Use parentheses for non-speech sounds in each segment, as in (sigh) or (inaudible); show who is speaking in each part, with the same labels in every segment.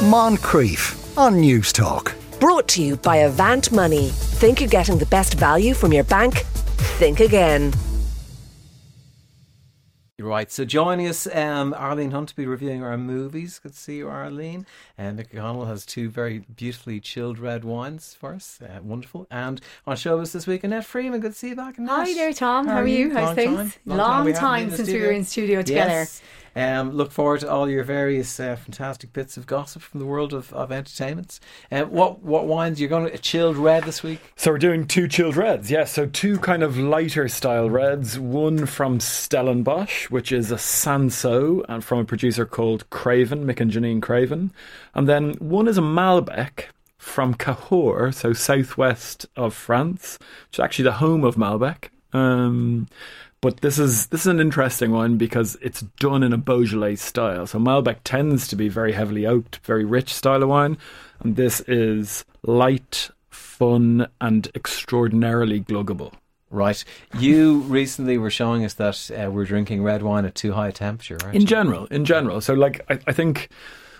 Speaker 1: Moncrieff on Newstalk.
Speaker 2: Brought to you by Avant Money. Think you're getting the best value from your bank? Think again.
Speaker 3: Right, so joining us, um, Arlene Hunt to be reviewing our movies. Good to see you, Arlene. And Mick O'Connell has two very beautifully chilled red wines for us. Uh, wonderful. And on show us this week, Annette Freeman. Good to see you back. Annette.
Speaker 4: Hi there, Tom. How, are you? How's
Speaker 3: Long
Speaker 4: things?
Speaker 3: time.
Speaker 4: Long,
Speaker 3: time we haven't
Speaker 4: time
Speaker 3: been in
Speaker 4: since we were in studio together.
Speaker 3: Yes. Um, look forward to all your various uh, fantastic bits of gossip from the world of, of entertainment. Uh, what what wines you're going to a chilled red this week?
Speaker 5: So we're doing two chilled reds, yeah. So two kind of lighter style reds. One from Stellenbosch, which is a Cinsault, and from a producer called Craven, Mick and Janine Craven. And then one is a Malbec from Cahors, so southwest of France, which is actually the home of Malbec. Um, but this is this is an interesting one because it's done in a Beaujolais style. So Malbec tends to be very heavily oaked, very rich style of wine, and this is light, fun, and extraordinarily gluggable.
Speaker 3: Right. You recently were showing us that uh, we're drinking red wine at too high a temperature, right?
Speaker 5: In general, in general. So like I, I think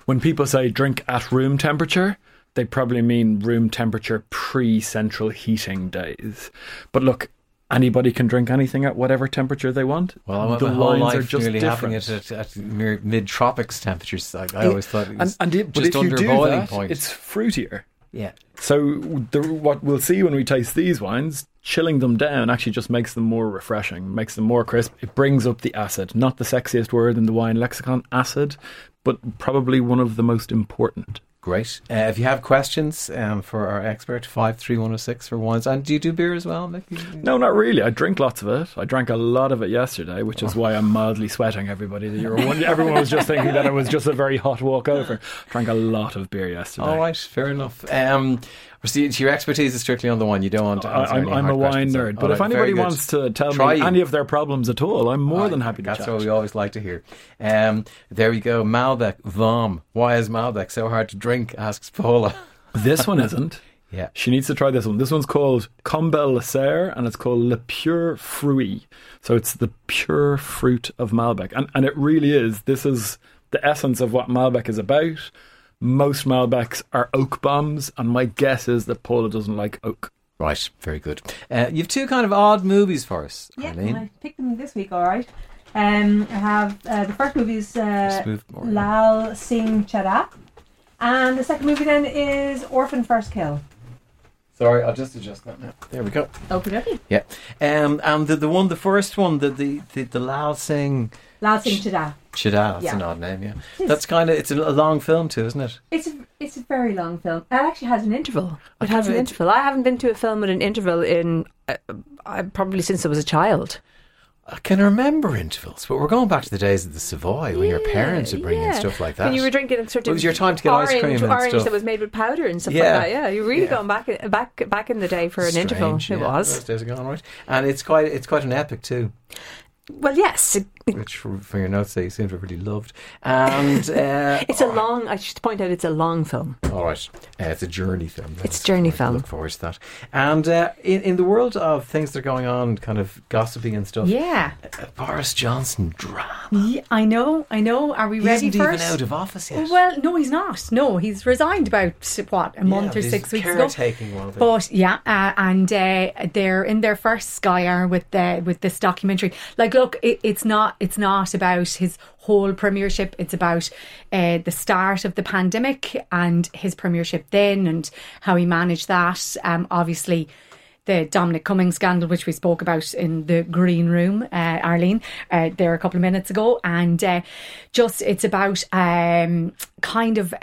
Speaker 5: when people say drink at room temperature, they probably mean room temperature pre central heating days. But look, anybody can drink anything at whatever temperature they want.
Speaker 3: Well,
Speaker 5: the wines
Speaker 3: life
Speaker 5: are just
Speaker 3: nearly having
Speaker 5: different.
Speaker 3: it at, at mid tropics temperatures. I, I always thought it was
Speaker 5: and, and it-
Speaker 3: just under
Speaker 5: do
Speaker 3: boiling
Speaker 5: that,
Speaker 3: point.
Speaker 5: it's fruitier.
Speaker 3: yeah.
Speaker 5: So the, what we'll see when we taste these wines, chilling them down actually just makes them more refreshing, makes them more crisp. It brings up the acid, not the sexiest word in the wine lexicon, acid, but probably one of the most important.
Speaker 3: Great. Uh, if you have questions um, for our expert, 53106 for wines. And do you do beer as well, Mickey?
Speaker 5: No, not really. I drink lots of it. I drank a lot of it yesterday, which is why I'm mildly sweating. Everybody, that you were wondering- everyone was just thinking that it was just a very hot walk over. (laughs) Drank a lot of beer yesterday.
Speaker 3: All right, fair enough. Um, your expertise is strictly on the wine. You don't want to
Speaker 5: I'm, I'm a wine nerd, but if
Speaker 3: right, very
Speaker 5: anybody wants to tell
Speaker 3: Try
Speaker 5: me
Speaker 3: you.
Speaker 5: any of their problems at all, I'm more than happy to
Speaker 3: That's
Speaker 5: chat.
Speaker 3: what we always like to hear. Um, there we go. Malbec, Vom. Why is Malbec so hard to drink? Asks Paula. (laughs)
Speaker 5: This one isn't. (laughs)
Speaker 3: Yeah.
Speaker 5: She needs to try this one. This one's called Combel La Serre and it's called Le Pure Fruit. So it's the pure fruit of Malbec. And, and it really is. This is the essence of what Malbec is about. Most Malbecs are oak bombs, and my guess is that Paula doesn't like oak.
Speaker 3: Right, very good. Uh, you've two kind of odd movies for us,
Speaker 4: Yeah,
Speaker 3: Arlene.
Speaker 4: I picked them this week, all right. Um, I have uh, the first movie is uh,
Speaker 3: Just move more.
Speaker 4: Lal Singh Chaddha, and the second movie then is Orphan First Kill.
Speaker 3: Sorry, I'll just adjust that now. There we go.
Speaker 4: Okay, okay.
Speaker 3: Yeah. Um, and the, the one, the first one, the the the, the Lal Singh
Speaker 4: Lal Singh Chaddha.
Speaker 3: Chida, that's
Speaker 4: Yeah.
Speaker 3: an odd name, yeah. That's kind of, it's a, long film too, isn't it?
Speaker 4: It's a, it's a very long film. It actually has an interval.
Speaker 3: I
Speaker 6: It has an interval. I haven't been to a film with an interval in uh, uh, probably since I was a child.
Speaker 3: I can remember intervals, but we're going back to the days of the Savoy when your parents would bring in stuff like that.
Speaker 6: When you were drinking sort
Speaker 3: It was your time to get ice cream and
Speaker 6: orange
Speaker 3: stuff.
Speaker 6: that was made with powder and stuff
Speaker 3: Yeah.
Speaker 6: like that. Yeah, you're really
Speaker 3: Yeah.
Speaker 6: going back back back in the day for an interval. It was.
Speaker 3: Those days are gone, right? And it's quite, it's quite an epic too.
Speaker 6: Well, yes,
Speaker 3: which from your notes say you seem to have really loved. And (laughs) uh,
Speaker 6: it's a long. I should point out, it's a long film.
Speaker 3: all right, uh, it's a journey film. then.
Speaker 6: It's a journey film.
Speaker 3: Look forward to that. And uh, in in the world of things that are going on, kind of gossiping and stuff.
Speaker 4: Yeah.
Speaker 3: uh, Boris Johnson drama.
Speaker 4: yeah. I know, I know. Are we
Speaker 3: He
Speaker 4: ready
Speaker 3: isn't
Speaker 4: first?
Speaker 3: even out of office yet.
Speaker 4: Well, no, he's not. No, he's resigned about what a month
Speaker 3: Yeah,
Speaker 4: or six weeks ago.
Speaker 3: they-
Speaker 4: But yeah, uh, and uh, they're in their first Sky Hour with the with this documentary. Like, look, it, it's not it's not about his whole premiership. It's about uh, the start of the pandemic and his premiership then, and how he managed that. Um, obviously the Dominic Cummings scandal, which we spoke about in the green room, uh, Arlene, uh, there a couple of minutes ago, and uh, just it's about um, kind of.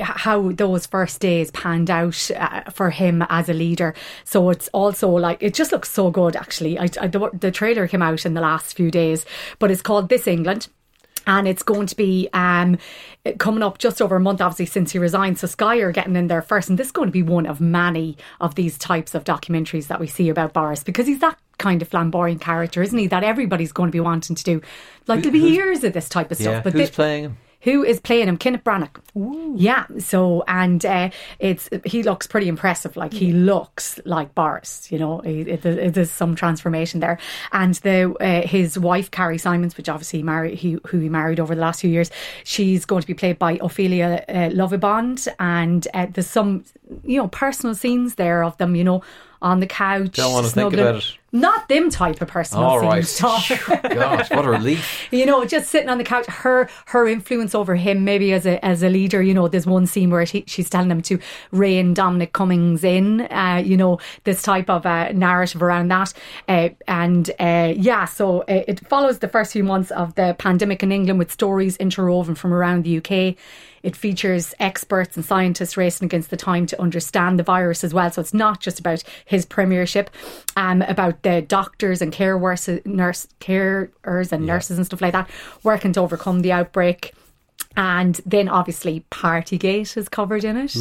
Speaker 4: How those first days panned out uh, for him as a leader. So it's also like it just looks so good. Actually, I, I, the, the trailer came out in the last few days, but it's called This England and it's going to be um, coming up just over a month, obviously, since he resigned. So Sky are getting in there first, and this is going to be one of many of these types of documentaries that we see about Boris because he's that kind of flamboyant character, isn't he? That everybody's going to be wanting to do. Like there'll be years of this type of stuff.
Speaker 3: yeah,
Speaker 4: but
Speaker 3: who's
Speaker 4: thi-
Speaker 3: playing him?
Speaker 4: Who is playing him? Kenneth Branagh. Yeah. So and uh, it's he looks pretty impressive. Like he looks like Boris. You know, there's some transformation there. And the uh, his wife Carrie Symonds, which obviously married he who he married over the last few years, she's going to be played by Ophelia uh, Lovibond, and uh, there's some you know personal scenes there of them. You know. On the couch,
Speaker 3: Don't wanna think about it.
Speaker 4: Not them type of personal
Speaker 3: All right. (laughs) Gosh, what a relief. (laughs)
Speaker 4: you know, just sitting on the couch, her her influence over him, maybe as a as a leader. You know, there's one scene where she, she's telling him to rein Dominic Cummings in. Uh, you know, this type of uh, narrative around that, uh, and uh, yeah, so uh, it follows the first few months of the pandemic in England with stories interwoven from around the UK. It features experts and scientists racing against the time to understand the virus as well. So it's not just about his premiership, um, about the doctors and care nurse carers and nurses and stuff like that working to overcome the outbreak. And then obviously Partygate is covered in it.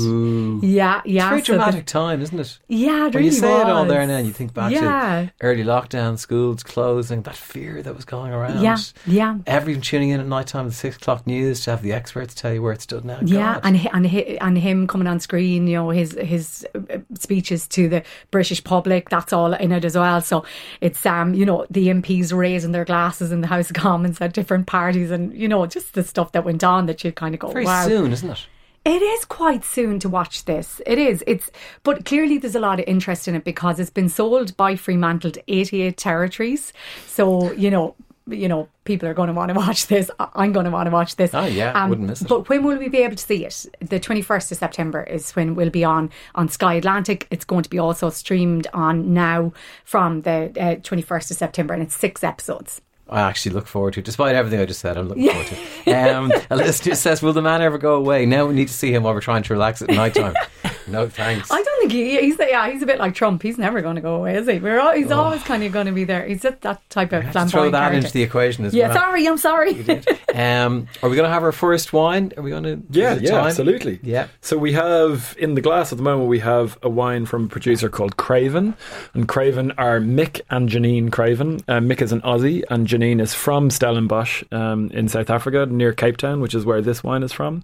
Speaker 4: Yeah, yeah.
Speaker 3: Very
Speaker 4: so the-
Speaker 3: dramatic time, isn't it?
Speaker 4: yeah, it
Speaker 3: When you
Speaker 4: really
Speaker 3: say it all
Speaker 4: was.
Speaker 3: there and you think back
Speaker 4: Yeah.
Speaker 3: to early lockdown, schools closing, that fear that was going around.
Speaker 4: Yeah, yeah.
Speaker 3: Everyone tuning in at night time, the six o'clock news to have the experts tell you where it stood now.
Speaker 4: Yeah,
Speaker 3: God.
Speaker 4: and and and him coming on screen, you know, his his uh, speeches to the British public, that's all in it as well. So it's um, you know, the MPs raising their glasses in the House of Commons at different parties, and you know, just the stuff that went on that you kind of go,
Speaker 3: very
Speaker 4: wow.
Speaker 3: soon, isn't it?
Speaker 4: It is quite soon to watch this. It is. It's but clearly there's a lot of interest in it because it's been sold by Fremantle to 88 territories. So you know, you know, people are going to want to watch this. I'm going to want to watch this.
Speaker 3: Oh, yeah, wouldn't miss it.
Speaker 4: But when will we be able to see it? The 21st of September is when we'll be on on Sky Atlantic. It's going to be also streamed on now from the uh, 21st of September, and it's six episodes.
Speaker 3: I actually look forward to. Despite everything I just said, I'm looking forward to it. Um, (laughs) a listener says, Will the man ever go away? Now we need to see him while we're trying to relax at night time. (laughs) no thanks.
Speaker 4: I don't think he, he's yeah he's a bit like Trump. He's never going to go away, is he? We're all, he's always kind of going to be there. He's that, that type of
Speaker 3: have to
Speaker 4: flamboyant
Speaker 3: throw that
Speaker 4: character.
Speaker 3: into the equation as
Speaker 4: yeah,
Speaker 3: well.
Speaker 4: sorry, I'm sorry.
Speaker 3: Um, are we going to have our first wine? Are we going to?
Speaker 5: Yeah, yeah,
Speaker 3: time?
Speaker 5: absolutely.
Speaker 3: Yeah.
Speaker 5: So we have in the glass at the moment we have a wine from a producer called Craven, and Craven are Mick and Janine Craven. Uh, Mick is an Aussie, and Janine is from Stellenbosch um, in South Africa, near Cape Town, which is where this wine is from.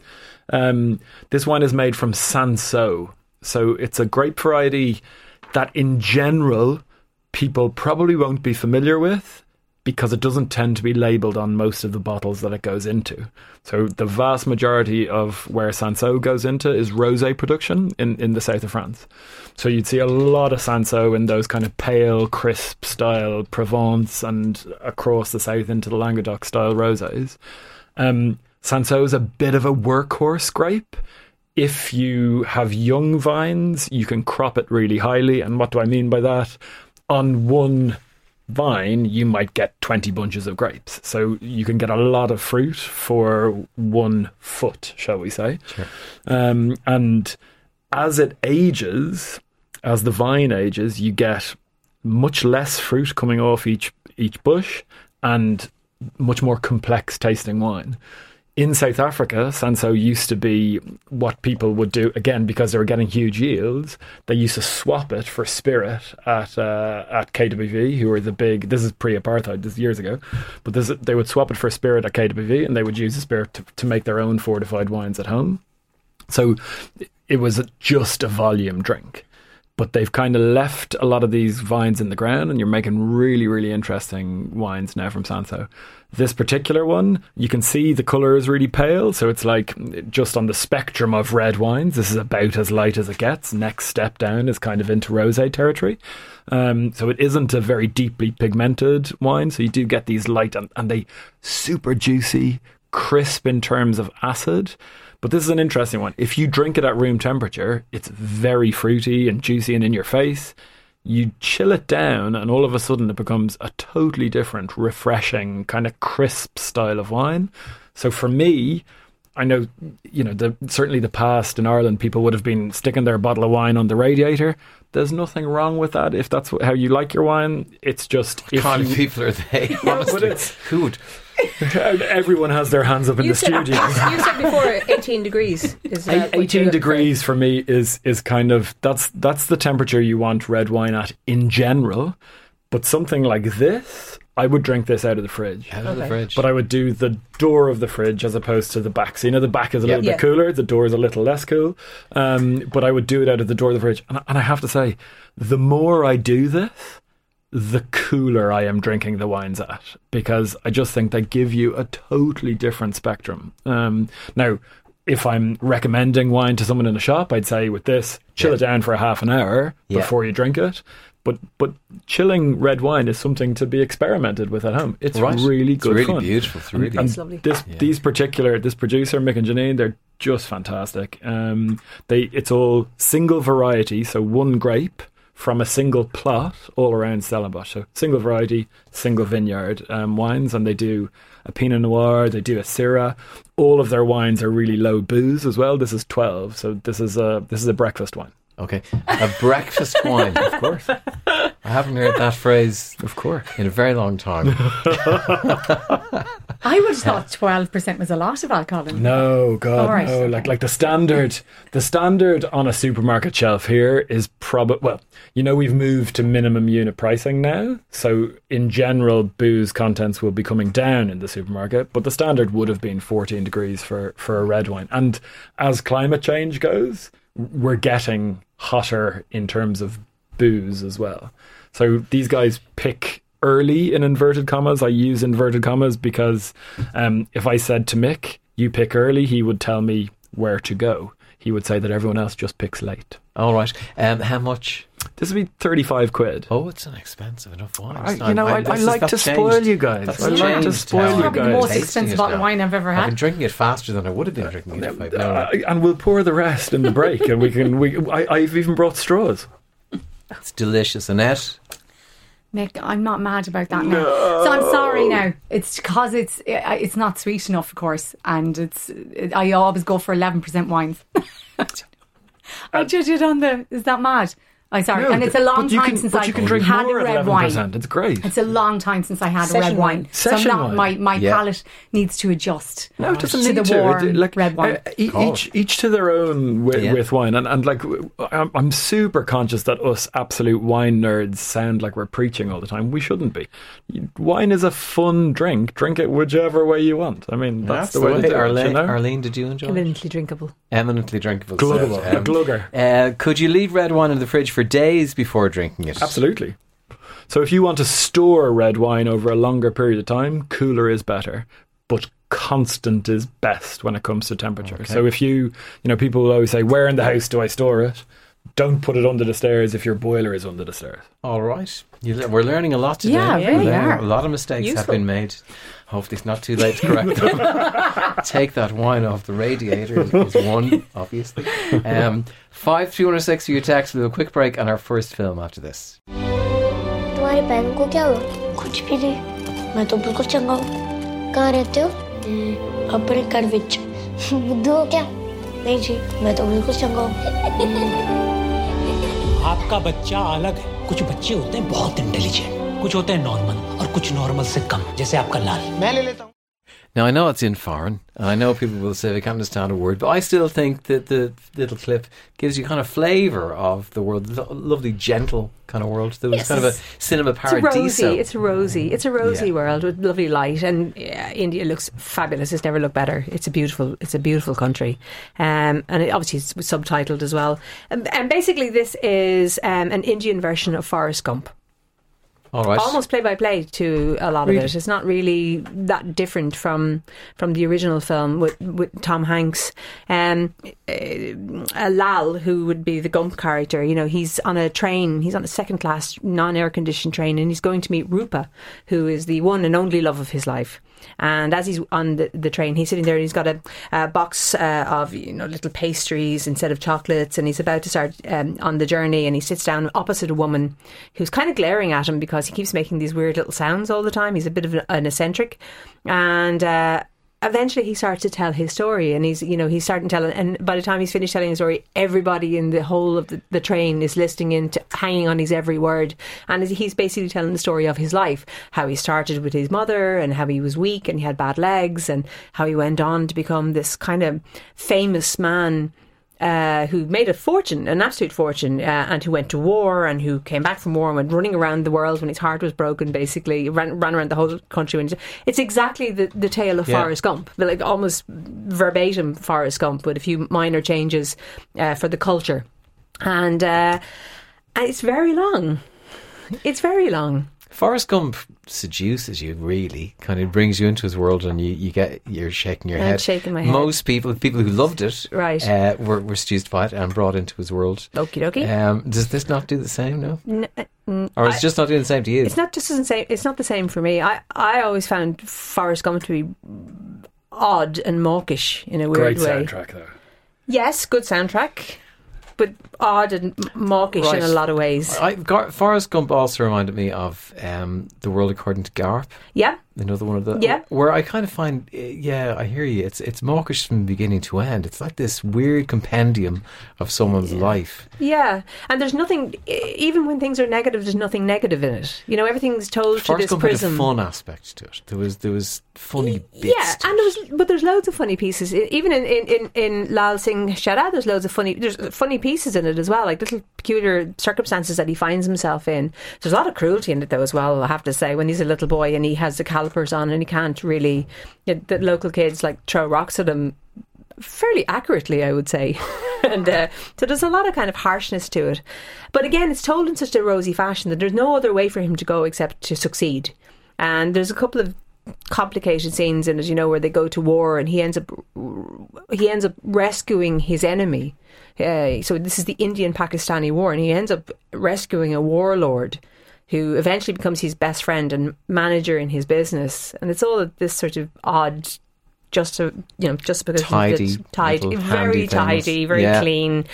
Speaker 5: Um, this wine is made from Cinsault, so it's a grape variety that, in general, people probably won't be familiar with because it doesn't tend to be labeled on most of the bottles that it goes into. So the vast majority of where Cinsault goes into is rosé production in, in the south of France. So you'd see a lot of Cinsault in those kind of pale, crisp style Provence and across the south into the Languedoc style rosés. Um, Cinsault is a bit of a workhorse grape. If you have young vines, you can crop it really highly. And what do I mean by that? On one vine, you might get 20 bunches of grapes. So you can get a lot of fruit for one foot, shall we say. Um, and as it ages, as the vine ages, you get much less fruit coming off each each bush and much more complex tasting wine. In South Africa, Cinsault used to be what people would do again because they were getting huge yields. They used to swap it for spirit at uh, at KWV, who were the big. This is pre-apartheid, this is years ago, but this, they would swap it for spirit at KWV, and they would use the spirit to, to make their own fortified wines at home. So it was just a volume drink. But they've kind of left a lot of these vines in the ground, and you're making really, really interesting wines now from Cinsault. This particular one, you can see the colour is really pale, so it's like just on the spectrum of red wines. This is about as light as it gets. Next step down is kind of into rosé territory. Um, so it isn't a very deeply pigmented wine, so you do get these light and, and they super juicy, crisp in terms of acid. But this is an interesting one. If you drink it at room temperature, it's very fruity and juicy and in your face. You chill it down, and all of a sudden it becomes a totally different, refreshing, kind of crisp style of wine. So for me, I know, you know, the, certainly the past in Ireland, people would have been sticking their bottle of wine on the radiator. There's nothing wrong with that. If that's how you like your wine, it's just if
Speaker 3: kind
Speaker 5: you,
Speaker 3: of people are they? (laughs) Honestly,
Speaker 5: it's-
Speaker 3: who would? (laughs)
Speaker 5: everyone has their hands up in
Speaker 6: You
Speaker 5: the
Speaker 6: said,
Speaker 5: studio. (laughs)
Speaker 6: you said before (laughs) 18 degrees. Is uh,
Speaker 5: Eight-
Speaker 6: what you're
Speaker 5: 18 degrees for me is is kind of that's that's the temperature you want red wine at in general but something like this I would drink this out of the fridge.
Speaker 3: Out of the fridge.
Speaker 5: But I would do the door of the fridge as opposed to the back. So you know the back is a little
Speaker 6: Yeah.
Speaker 5: bit cooler, the door is a little less cool. Um, but I would do it out of the door of the fridge. And, and I have to say, the more I do this, the cooler I am drinking the wines at because I just think they give you a totally different spectrum. Um, now, if I'm recommending wine to someone in a shop, I'd say with this, chill
Speaker 3: Yeah.
Speaker 5: it down for a half an hour
Speaker 3: Yeah.
Speaker 5: before you drink it. But but chilling red wine is something to be experimented with at home. It's
Speaker 3: Right.
Speaker 5: really
Speaker 3: It's
Speaker 5: good
Speaker 3: really
Speaker 5: fun.
Speaker 3: beautiful. It's
Speaker 5: And-
Speaker 3: really
Speaker 5: and
Speaker 6: It's lovely.
Speaker 5: This
Speaker 3: Yeah.
Speaker 5: these particular this producer Mick and Janine, they're just fantastic. Um, they it's all single variety, so one grape from a single plot all around Stellenbosch. So single variety, single vineyard um, wines, and they do a Pinot Noir, they do a Syrah. All of their wines are really low booze as well. This is twelve, so this is a this is a breakfast wine.
Speaker 3: Okay. A breakfast wine.
Speaker 5: Of course, (laughs)
Speaker 3: I haven't heard that phrase (laughs)
Speaker 5: of course.
Speaker 3: in a very long time. (laughs)
Speaker 4: I would have thought twelve percent was a lot of alcohol. In
Speaker 5: No, God,
Speaker 4: All right,
Speaker 5: no. Like, like the standard, the standard on a supermarket shelf here is probably well. You know, we've moved to minimum unit pricing now, so in general, booze contents will be coming down in the supermarket. But the standard would have been 14 degrees for for a red wine, and as climate change goes, we're getting hotter in terms of booze as well. So these guys pick early in inverted commas. I use inverted commas because um, if I said to Mick, you pick early, he would tell me where to go. He would say that everyone else just picks late.
Speaker 3: All right. Um, how much?
Speaker 5: This would be 35 quid.
Speaker 3: Oh, it's an expensive enough wine.
Speaker 5: I, you know,
Speaker 3: not-
Speaker 5: I, I, like to
Speaker 3: that's
Speaker 5: spoil
Speaker 3: changed.
Speaker 5: you guys.
Speaker 3: That's
Speaker 5: I like to spoil
Speaker 3: how
Speaker 5: you
Speaker 4: Probably the most expensive bottle of wine I've ever had.
Speaker 3: I've been drinking it faster than I would have been drinking it. If I'd known
Speaker 5: Uh, and we'll pour the rest in the break, and we can. We, I, I've even brought straws.
Speaker 3: It's delicious. Annette,
Speaker 4: Nick, I'm not mad about that now. So I'm sorry now. It's because it's uh, it's not sweet enough, of course, and it's I always go for 11% wines. (laughs) I judge it on the. Is that mad? I'm sorry,
Speaker 5: No,
Speaker 4: and it's a long time
Speaker 5: can,
Speaker 4: since I
Speaker 5: you can drink
Speaker 4: had
Speaker 5: more
Speaker 4: a
Speaker 5: at
Speaker 4: red
Speaker 5: 11%.
Speaker 4: wine.
Speaker 5: It's great.
Speaker 4: It's a long time since I had a red wine,
Speaker 6: wine.
Speaker 4: so I'm not,
Speaker 5: wine.
Speaker 4: my my
Speaker 3: Yeah.
Speaker 4: palate needs to adjust.
Speaker 5: No, it doesn't
Speaker 4: to
Speaker 5: need
Speaker 4: the
Speaker 5: to.
Speaker 4: warm
Speaker 5: It- like,
Speaker 4: red wine.
Speaker 5: uh, e- each each to their own with,
Speaker 3: Yeah.
Speaker 5: with wine, and and like w- I'm, I'm super conscious that us absolute wine nerds sound like we're preaching all the time. We shouldn't be. Wine is a fun drink. Drink it whichever way you want. I mean, that's, the way, to do it.
Speaker 3: Arlene,
Speaker 5: You know?
Speaker 3: Arlene, did you enjoy it?
Speaker 6: Eminently drinkable.
Speaker 3: Eminently drinkable.
Speaker 5: Gluggable,
Speaker 3: so,
Speaker 5: a glugger.
Speaker 3: uh, could you leave red wine in the fridge for days before drinking it?
Speaker 5: Absolutely. So if you want to store red wine over a longer period of time, cooler is better, but constant is best when it comes to temperature.
Speaker 3: Okay.
Speaker 5: So if you, you know, people will always say, "Where in the house do I store it?" Don't put it under the stairs if your boiler is under the stairs.
Speaker 3: All right. You, le- we're learning a lot today.
Speaker 4: Yeah,
Speaker 3: We're
Speaker 4: really
Speaker 3: learning-
Speaker 4: are.
Speaker 3: A lot of mistakes have
Speaker 6: Useful.
Speaker 3: been made. Hopefully, it's not too late to correct them. (laughs) Take that wine off the radiator is one, obviously. Um, five three one six for your text. We'll do a quick break on our first film after this.
Speaker 1: तुम्हारी बहन को क्या हुआ कुछ भी नहीं मैं तो बिल्कुल चंगा हूँ कहाँ रहते हो अपने घर विच बुद्धू हो क्या नहीं जी मैं तो बिल्कुल चंगा हूँ (laughs) (laughs)
Speaker 7: आपका बच्चा अलग है। कुछ बच्चे होते हैं बहुत इंटेलिजेंट कुछ होते हैं नॉर्मल और कुछ नॉर्मल से कम, जैसे आपका लाल। मैं ले लेता हूँ।
Speaker 3: Now, I know it's in foreign, and I know people will say they can't understand a word, but I still think that the little clip gives you kind of flavour of the world, the lovely, gentle kind of world. There was
Speaker 6: Yes.
Speaker 3: kind of a cinema
Speaker 6: It's a rosy. It's a rosy. It's a rosy
Speaker 3: Yeah.
Speaker 6: world with lovely light, and yeah, India looks fabulous. It's never looked better. It's a beautiful. It's a beautiful country, um, and it obviously it's subtitled as well. And, and basically, this is um, an Indian version of Forrest Gump.
Speaker 3: All right.
Speaker 6: almost play by play to a lot
Speaker 3: Really?
Speaker 6: of it. It's not really that different from from the original film with, with Tom Hanks. Um, uh, Lal, who would be the Gump character, you know, he's on a train. He's on a second class, non air conditioned train, and he's going to meet Rupa, who is the one and only love of his life. And as he's on the, the train, he's sitting there and he's got a, a box uh, of you know little pastries instead of chocolates, and he's about to start um, on the journey. And he sits down opposite a woman who's kind of glaring at him because he keeps making these weird little sounds all the time. He's a bit of an eccentric, and. Uh, Eventually, he starts to tell his story, and he's, you know, he's starting telling. And by the time he's finished telling his story, everybody in the whole of the, the train is listening in, to, hanging on his every word. And he's basically telling the story of his life, how he started with his mother, and how he was weak and he had bad legs, and how he went on to become this kind of famous man uh, who made a fortune, an absolute fortune, uh, and who went to war and who came back from war and went running around the world when his heart was broken. Basically, ran, ran around the whole country. When it's exactly the, the tale of
Speaker 3: Yeah.
Speaker 6: Forrest Gump, like almost verbatim Forrest Gump with a few minor changes uh, for the culture, and uh, and it's very long. It's very long.
Speaker 3: Forrest Gump seduces you, really. Kind of brings you into his world, and you, you get you're shaking your
Speaker 6: I'm
Speaker 3: head.
Speaker 6: shaking my head.
Speaker 3: Most people, people who loved it,
Speaker 6: Right.
Speaker 3: uh, were, were seduced by it and brought into his world.
Speaker 6: Okie dokie.
Speaker 3: Um, does this not do the same? No,
Speaker 6: N- uh,
Speaker 3: or is
Speaker 6: I-
Speaker 3: just not doing the same to you?
Speaker 6: It's not just the same. It's not the same for me. I I always found Forrest Gump to be odd and mawkish in a weird
Speaker 5: Great
Speaker 6: way.
Speaker 5: soundtrack though.
Speaker 6: Yes, good soundtrack, but odd and mawkish
Speaker 3: Right.
Speaker 6: in a lot of ways.
Speaker 3: I, Gar- Forrest Gump also reminded me of um, the world according to Garp.
Speaker 6: Yeah,
Speaker 3: Another one of the
Speaker 6: Yeah.
Speaker 3: where I kind of find uh, yeah I hear you it's it's mawkish from beginning to end it's like this weird compendium of someone's life
Speaker 6: yeah. And there's nothing. Even when things are negative, there's nothing negative in it. You know, everything's told to
Speaker 3: Forrest
Speaker 6: this
Speaker 3: Gump had a
Speaker 6: prism.
Speaker 3: fun aspect to it there was there was funny bits
Speaker 6: Yeah, and there was, but there's loads of funny pieces. Even in in in, in Lal Singh Shara, there's loads of funny. There's funny pieces in it as well, like little peculiar circumstances that he finds himself in. There's a lot of cruelty in it though as well. I have to say, when he's a little boy and he has the calipers on and he can't really, you know, the local kids like throw rocks at him fairly accurately, I would say. (laughs) and uh, so there's a lot of kind of harshness to it. But again, it's told in such a rosy fashion that there's no other way for him to go except to succeed. And there's a couple of complicated scenes in it, you know, where they go to war and he ends up he ends up rescuing his enemy. Uh, so this is the Indian Pakistani war, and he ends up rescuing a warlord who eventually becomes his best friend and manager in his business. And it's all this sort of odd, just to you know, just because
Speaker 3: Tidy,
Speaker 6: he's tidy, very tidy, very
Speaker 3: Yeah.
Speaker 6: clean.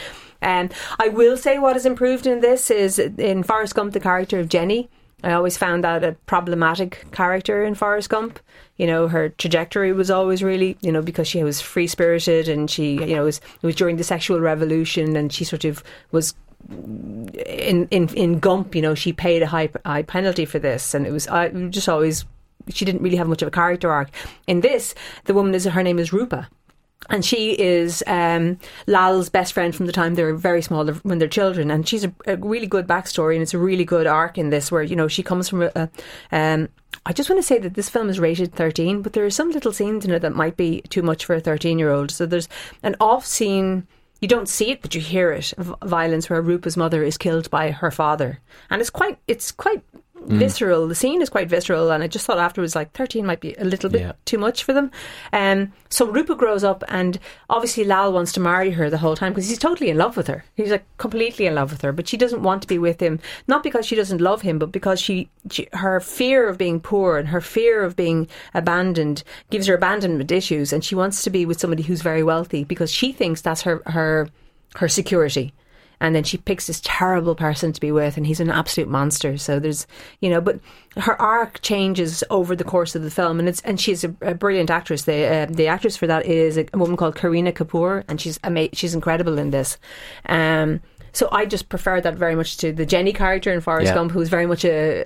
Speaker 6: And I will say what has improved in this is in Forrest Gump, the character of Jenny. I always found that a problematic character in Forrest Gump. You know, her trajectory was always really, you know, because she was free spirited and she, you know, was it was during the sexual revolution and she sort of was in in in Gump. You know, she paid a high high penalty for this, and it was I just always she didn't really have much of a character arc. In this, the woman is her name is Rupa. And she is um, Lal's best friend from the time they're very small, when they're children. And she's a, a really good backstory, and it's a really good arc in this, where you know she comes from a. a um, I just want to say that this film is rated 13, but there are some little scenes in it that might be too much for a 13 year old. So there's an off scene. You don't see it, but you hear it. Violence where Rupa's mother is killed by her father, and it's quite. It's quite visceral. The scene is quite visceral, and I just thought afterwards, like 13 might be a little bit
Speaker 3: Yeah.
Speaker 6: too much for them. Um, so Rupa grows up, and obviously Lal wants to marry her the whole time because he's totally in love with her. He's like completely in love with her, but she doesn't want to be with him, not because she doesn't love him, but because she, she her fear of being poor and her fear of being abandoned gives her abandonment issues, and she wants to be with somebody who's very wealthy because she thinks that's her her her security and then she picks this terrible person to be with and he's an absolute monster. So there's you know but her arc changes over the course of the film and it's and she's a, a brilliant actress. The uh, the actress for that is a, woman called Kareena Kapoor and she's ama- she's incredible in this. Um so I just prefer that very much to the Jenny character in Forrest
Speaker 3: Yeah.
Speaker 6: Gump, who's very much a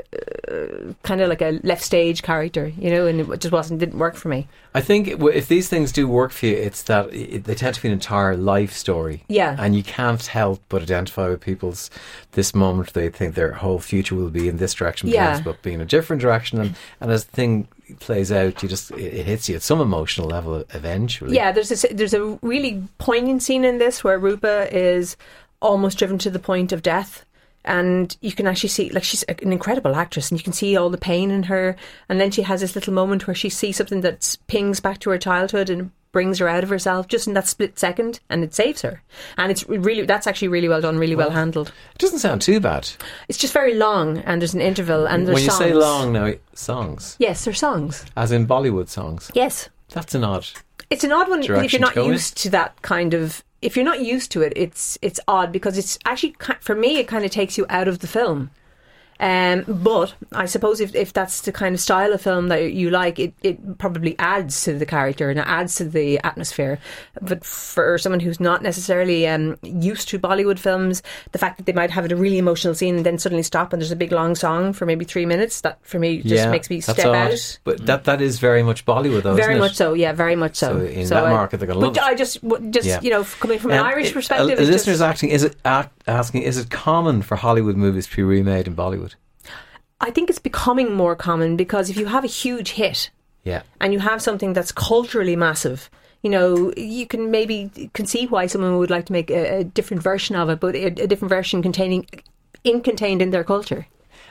Speaker 6: uh, kind of like a left stage character, you know, and it just wasn't didn't work for me.
Speaker 3: I think if these things do work for you, it's that it, they tend to be an entire life story.
Speaker 6: Yeah.
Speaker 3: And you can't help but identify with people's this moment. They think their whole future will be in this direction, but
Speaker 6: Yeah.
Speaker 3: up being a different direction. And, and as the thing plays out, you just it, it hits you at some emotional level eventually.
Speaker 6: Yeah, there's a, there's a really poignant scene in this where Rupa is almost driven to the point of death. And you can actually see, like, she's an incredible actress, and you can see all the pain in her. And then she has this little moment where she sees something that pings back to her childhood and brings her out of herself just in that split second, and it saves her. And it's really, that's actually really well done, really well handled.
Speaker 3: It doesn't sound too bad.
Speaker 6: It's just very long, and there's an interval, and there's
Speaker 3: when you
Speaker 6: songs.
Speaker 3: say long now, songs,
Speaker 6: Yes, they're songs.
Speaker 3: as in Bollywood songs.
Speaker 6: Yes.
Speaker 3: That's an odd.
Speaker 6: It's an odd one if you're not used to that kind of. If you're not used to it, it's it's odd because it's actually for me it kind of takes you out of the film. Um, but I suppose if, if that's the kind of style of film that you like, it, it probably adds to the character and it adds to the atmosphere. But for someone who's not necessarily um, used to Bollywood films, the fact that they might have a really emotional scene and then suddenly stop and there's a big long song for maybe three minutes, that for me just makes me step
Speaker 3: odd.
Speaker 6: out.
Speaker 3: But that that is very much Bollywood, though.
Speaker 6: Very
Speaker 3: isn't it?
Speaker 6: much so, yeah, very much so.
Speaker 3: So in that
Speaker 6: I-
Speaker 3: market, they're gonna love
Speaker 6: but
Speaker 3: it.
Speaker 6: I just, just
Speaker 3: Yeah.
Speaker 6: you know, coming from an
Speaker 3: Um,
Speaker 6: Irish
Speaker 3: it-
Speaker 6: perspective,
Speaker 3: a, a listener's
Speaker 6: just-
Speaker 3: acting is it act, asking is it common for Hollywood movies to be remade in Bollywood?
Speaker 6: I think it's becoming more common because if you have a huge hit
Speaker 3: Yeah.
Speaker 6: and you have something that's culturally massive, you know, you can maybe can see why someone would like to make a, a different version of it, but a, a different version containing in contained in their culture.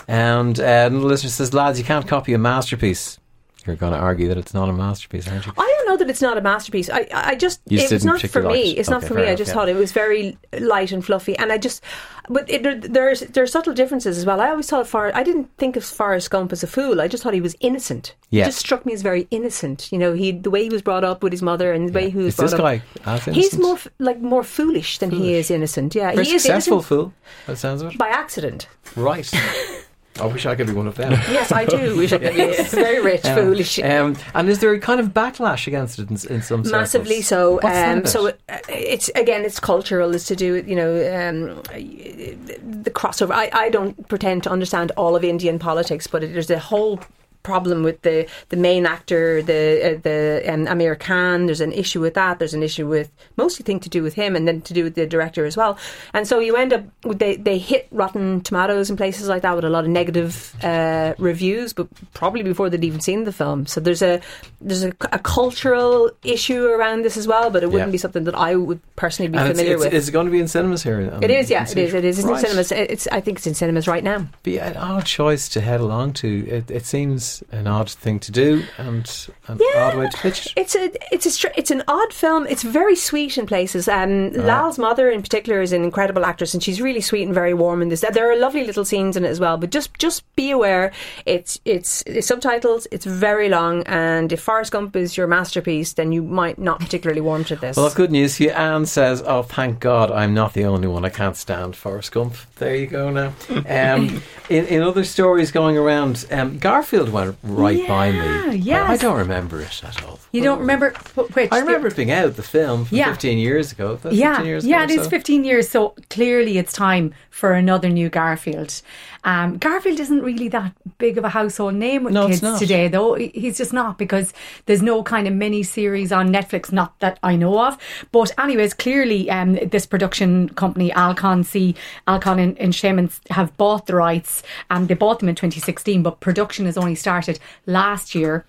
Speaker 3: And uh, another listener says, lads, you can't copy a masterpiece. You're going to argue that it's not a masterpiece, aren't you?
Speaker 6: I don't know that it's not a masterpiece. I, I just
Speaker 3: You
Speaker 6: it was
Speaker 3: didn't
Speaker 6: for me. It's not for me. I just
Speaker 3: yeah.
Speaker 6: thought it was very light and fluffy, and I just. But it, there's there's subtle differences as well. I always thought Far. I didn't think of Forrest Gump as a fool. I just thought he was innocent.
Speaker 3: Yeah.
Speaker 6: He just struck me as very innocent. You know, he the way he was brought up with his mother and the way he was
Speaker 3: Is
Speaker 6: brought
Speaker 3: this
Speaker 6: up.
Speaker 3: guy
Speaker 6: He's more like more foolish than he is innocent. Yeah,
Speaker 3: Very
Speaker 6: he is
Speaker 3: successful fool. That sounds of it.
Speaker 6: by accident.
Speaker 3: Right. (laughs) I wish I could be one of them. (laughs)
Speaker 6: Yes, I do. could be very rich, foolish.
Speaker 3: Um, and is there a kind of backlash against it in, in some circles?
Speaker 6: massively so. Um, so it, it's again, it's cultural. It's to do with you know um, the crossover. I, I don't pretend to understand all of Indian politics, but it, there's a whole problem with the the main actor, the uh, the um, Aamir Khan. There's an issue with that. There's an issue with mostly thing to do with him, and then to do with the director as well. And so you end up with they they hit Rotten Tomatoes and places like that with a lot of negative uh, reviews, but probably before they'd even seen the film. So there's a there's a, a cultural issue around this as well, but it wouldn't
Speaker 3: Yeah.
Speaker 6: be something that I would personally be
Speaker 3: and
Speaker 6: familiar
Speaker 3: it's,
Speaker 6: with.
Speaker 3: is it going to be in cinemas here? Um,
Speaker 6: it is, yeah, it is. It is. It's
Speaker 3: Right.
Speaker 6: in cinemas. It's. I think it's in cinemas right now.
Speaker 3: Be an odd choice to head along to. It, it seems an odd thing to do and an odd way to pitch it.
Speaker 6: It's a it's a str- it's an odd film. It's very sweet in places. Um,
Speaker 3: Uh-huh.
Speaker 6: Lal's mother in particular is an incredible actress, and she's really sweet and very warm in this. There are lovely little scenes in it as well. But just just be aware, it's it's, it's subtitles. It's very long, and if Forrest Gump is your masterpiece, then you might not particularly warm to this.
Speaker 3: Well, I've good news for. Anne says, "Oh, thank God, I'm not the only one. I can't stand Forrest Gump." There you go. Now, um, (laughs) in, in other stories going around, um, Garfield went right by me.
Speaker 4: yes.
Speaker 3: I, don't remember it at all.
Speaker 4: You don't remember which?
Speaker 3: I remember it being out the film from
Speaker 4: Yeah.
Speaker 3: 15 years ago.
Speaker 4: Yeah,
Speaker 3: 15 years
Speaker 4: yeah,
Speaker 3: ago
Speaker 4: it
Speaker 3: or
Speaker 4: is 15 years. So clearly, it's time for another new Garfield. Um, Garfield isn't really that big of a household name with
Speaker 3: No,
Speaker 4: kids today, though. He's just not because there's no kind of mini series on Netflix, not that I know of. But anyways, clearly, um, this production company Alcon C, Alcon in, in have bought the rights, and they bought them in 2016. But production has only started last year.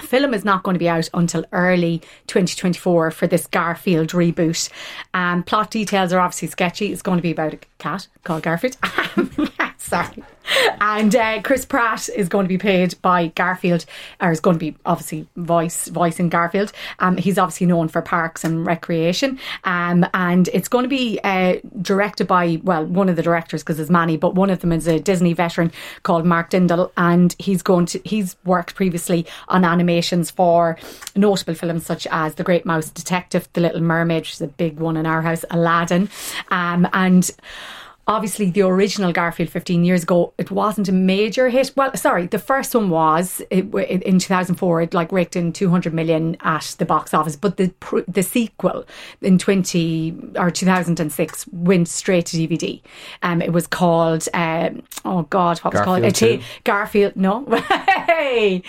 Speaker 4: Film is not going to be out until early 2024 for this Garfield reboot. Um, plot details are obviously sketchy. It's going to be about a cat called Garfield. (laughs) Sorry. And uh, Chris Pratt is going to be played by Garfield, or is going to be obviously voice voicing Garfield. Um, he's obviously known for Parks and Recreation, um, and it's going to be uh, directed by well one of the directors because there's many, but one of them is a Disney veteran called Mark Dindal, and he's going to he's worked previously on animations for notable films such as The Great Mouse Detective, The Little Mermaid, which is a big one in our house, Aladdin, um, and obviously the original Garfield 15 years ago it wasn't a major hit. Well sorry the first one was it, it- in 2004 it like raked in 200 million at the box office. But the the sequel in 20 or 2006 went straight to DVD um it was called um, oh god what was it called?
Speaker 3: Garfield
Speaker 4: a
Speaker 3: 2?
Speaker 4: Garfield no. (laughs) Hey!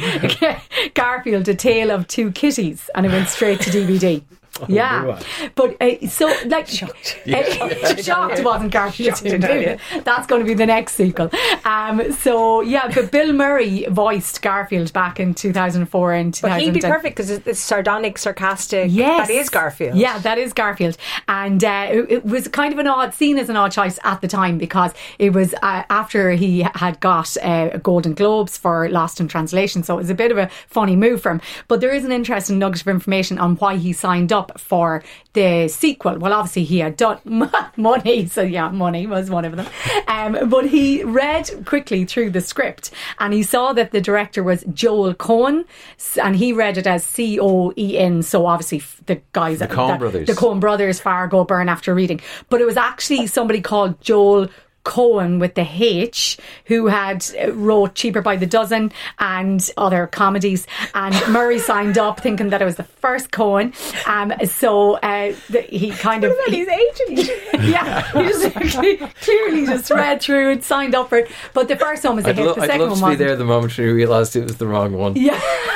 Speaker 4: (laughs) Garfield a tale of two kitties and it went straight to DVD (laughs) yeah, but uh, so like shocked, (laughs) (laughs) shocked wasn't Garfield two, tell you. That's going to be the next sequel. Um, so yeah, but Bill Murray voiced Garfield back in two thousand four and two
Speaker 6: but he'd be perfect because it's, sardonic, sarcastic.
Speaker 4: Yes,
Speaker 6: that is Garfield.
Speaker 4: Yeah, that is Garfield, and uh, it, it was kind of an odd, seen as an odd choice at the time because it was uh, after he had got uh, Golden Globes for Lost in Translation, so it was a bit of a funny move for him. But there is an interesting nugget of information on why he signed up for the sequel. Well, obviously he had done (laughs) money, so yeah, money was one of them. Um, but he read quickly through the script and he saw that the director was Joel Cohen, and he read it as C O E N. So obviously the guys, the
Speaker 3: Coen brothers.
Speaker 4: the Coen brothers, Fargo, Burn After Reading. But it was actually somebody called Joel Cohen with the H, who had uh, wrote Cheaper by the Dozen and other comedies. And Murray signed up thinking that it was the first Cohen. Um, so uh, the, he kind of. he-
Speaker 6: He's agent. (laughs)
Speaker 4: yeah, he just (laughs) clearly just read through and signed up for it. But the first one was a
Speaker 3: I'd,
Speaker 4: hit.
Speaker 3: lo-
Speaker 4: the
Speaker 3: I'd love
Speaker 4: one
Speaker 3: to be
Speaker 4: wasn't.
Speaker 3: there the moment you realised it was the wrong one.
Speaker 4: Yeah. (laughs)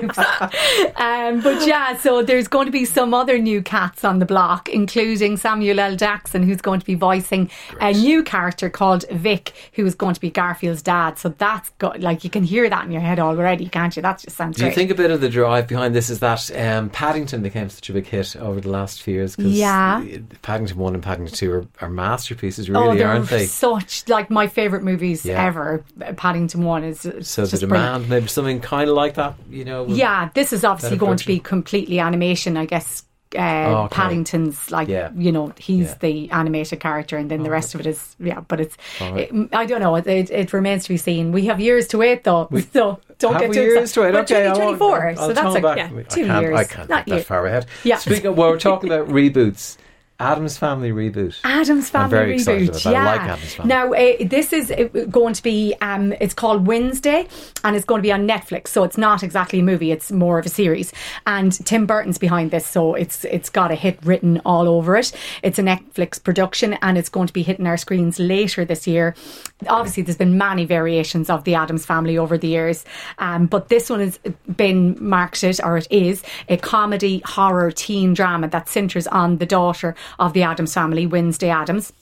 Speaker 4: (laughs) Um, but yeah, so there's going to be some other new cats on the block, including Samuel L. Jackson, who's going to be voicing a new character called Vic, who is going to be Garfield's dad. So that's got like you can hear that in your head already, can't you? That just sounds
Speaker 3: Do you think a bit of the drive behind this is that um, Paddington became such a big hit over the last few years? 'Cause
Speaker 4: Yeah.
Speaker 3: Paddington 1 and Paddington 2 are, are masterpieces,
Speaker 4: Oh,
Speaker 3: really,
Speaker 4: they're
Speaker 3: aren't they?
Speaker 4: such like my favorite movies
Speaker 3: Yeah.
Speaker 4: ever. Paddington One is
Speaker 3: So the
Speaker 4: just brilliant.
Speaker 3: demand, maybe something kind of like that, you know?
Speaker 4: Yeah, this is obviously going to be completely animation, I guess. Uh,
Speaker 3: Oh, okay.
Speaker 4: Paddington's like
Speaker 3: Yeah.
Speaker 4: you know he's
Speaker 3: Yeah.
Speaker 4: the animated character, and then the rest of it is yeah. But it's
Speaker 3: right.
Speaker 4: it, I don't know. It, it, it remains to be seen. We have years to wait though, we, (laughs) so don't get too
Speaker 3: years
Speaker 4: excited.
Speaker 3: to wait? Okay, won't-
Speaker 4: 2024,
Speaker 3: I'll
Speaker 4: so that's like yeah, two years.
Speaker 3: I can't
Speaker 4: not
Speaker 3: that far ahead.
Speaker 4: Yeah.
Speaker 3: Speaking of, well, we're talking about (laughs) reboots. Addams Family reboot.
Speaker 4: Addams Family
Speaker 3: I'm very
Speaker 4: reboot.
Speaker 3: excited about that.
Speaker 4: Yeah.
Speaker 3: I like Addams Family.
Speaker 4: Now uh, this is uh, going to be. Um, it's called Wednesday, and it's going to be on Netflix. So it's not exactly a movie; it's more of a series. And Tim Burton's behind this, so it's it's got a hit written all over it. It's a Netflix production, and it's going to be hitting our screens later this year. Obviously, there's been many variations of the Addams Family over the years, um, but this one has been marketed, or it is a comedy horror teen drama that centres on the daughter of the Addams family, Wednesday Addams.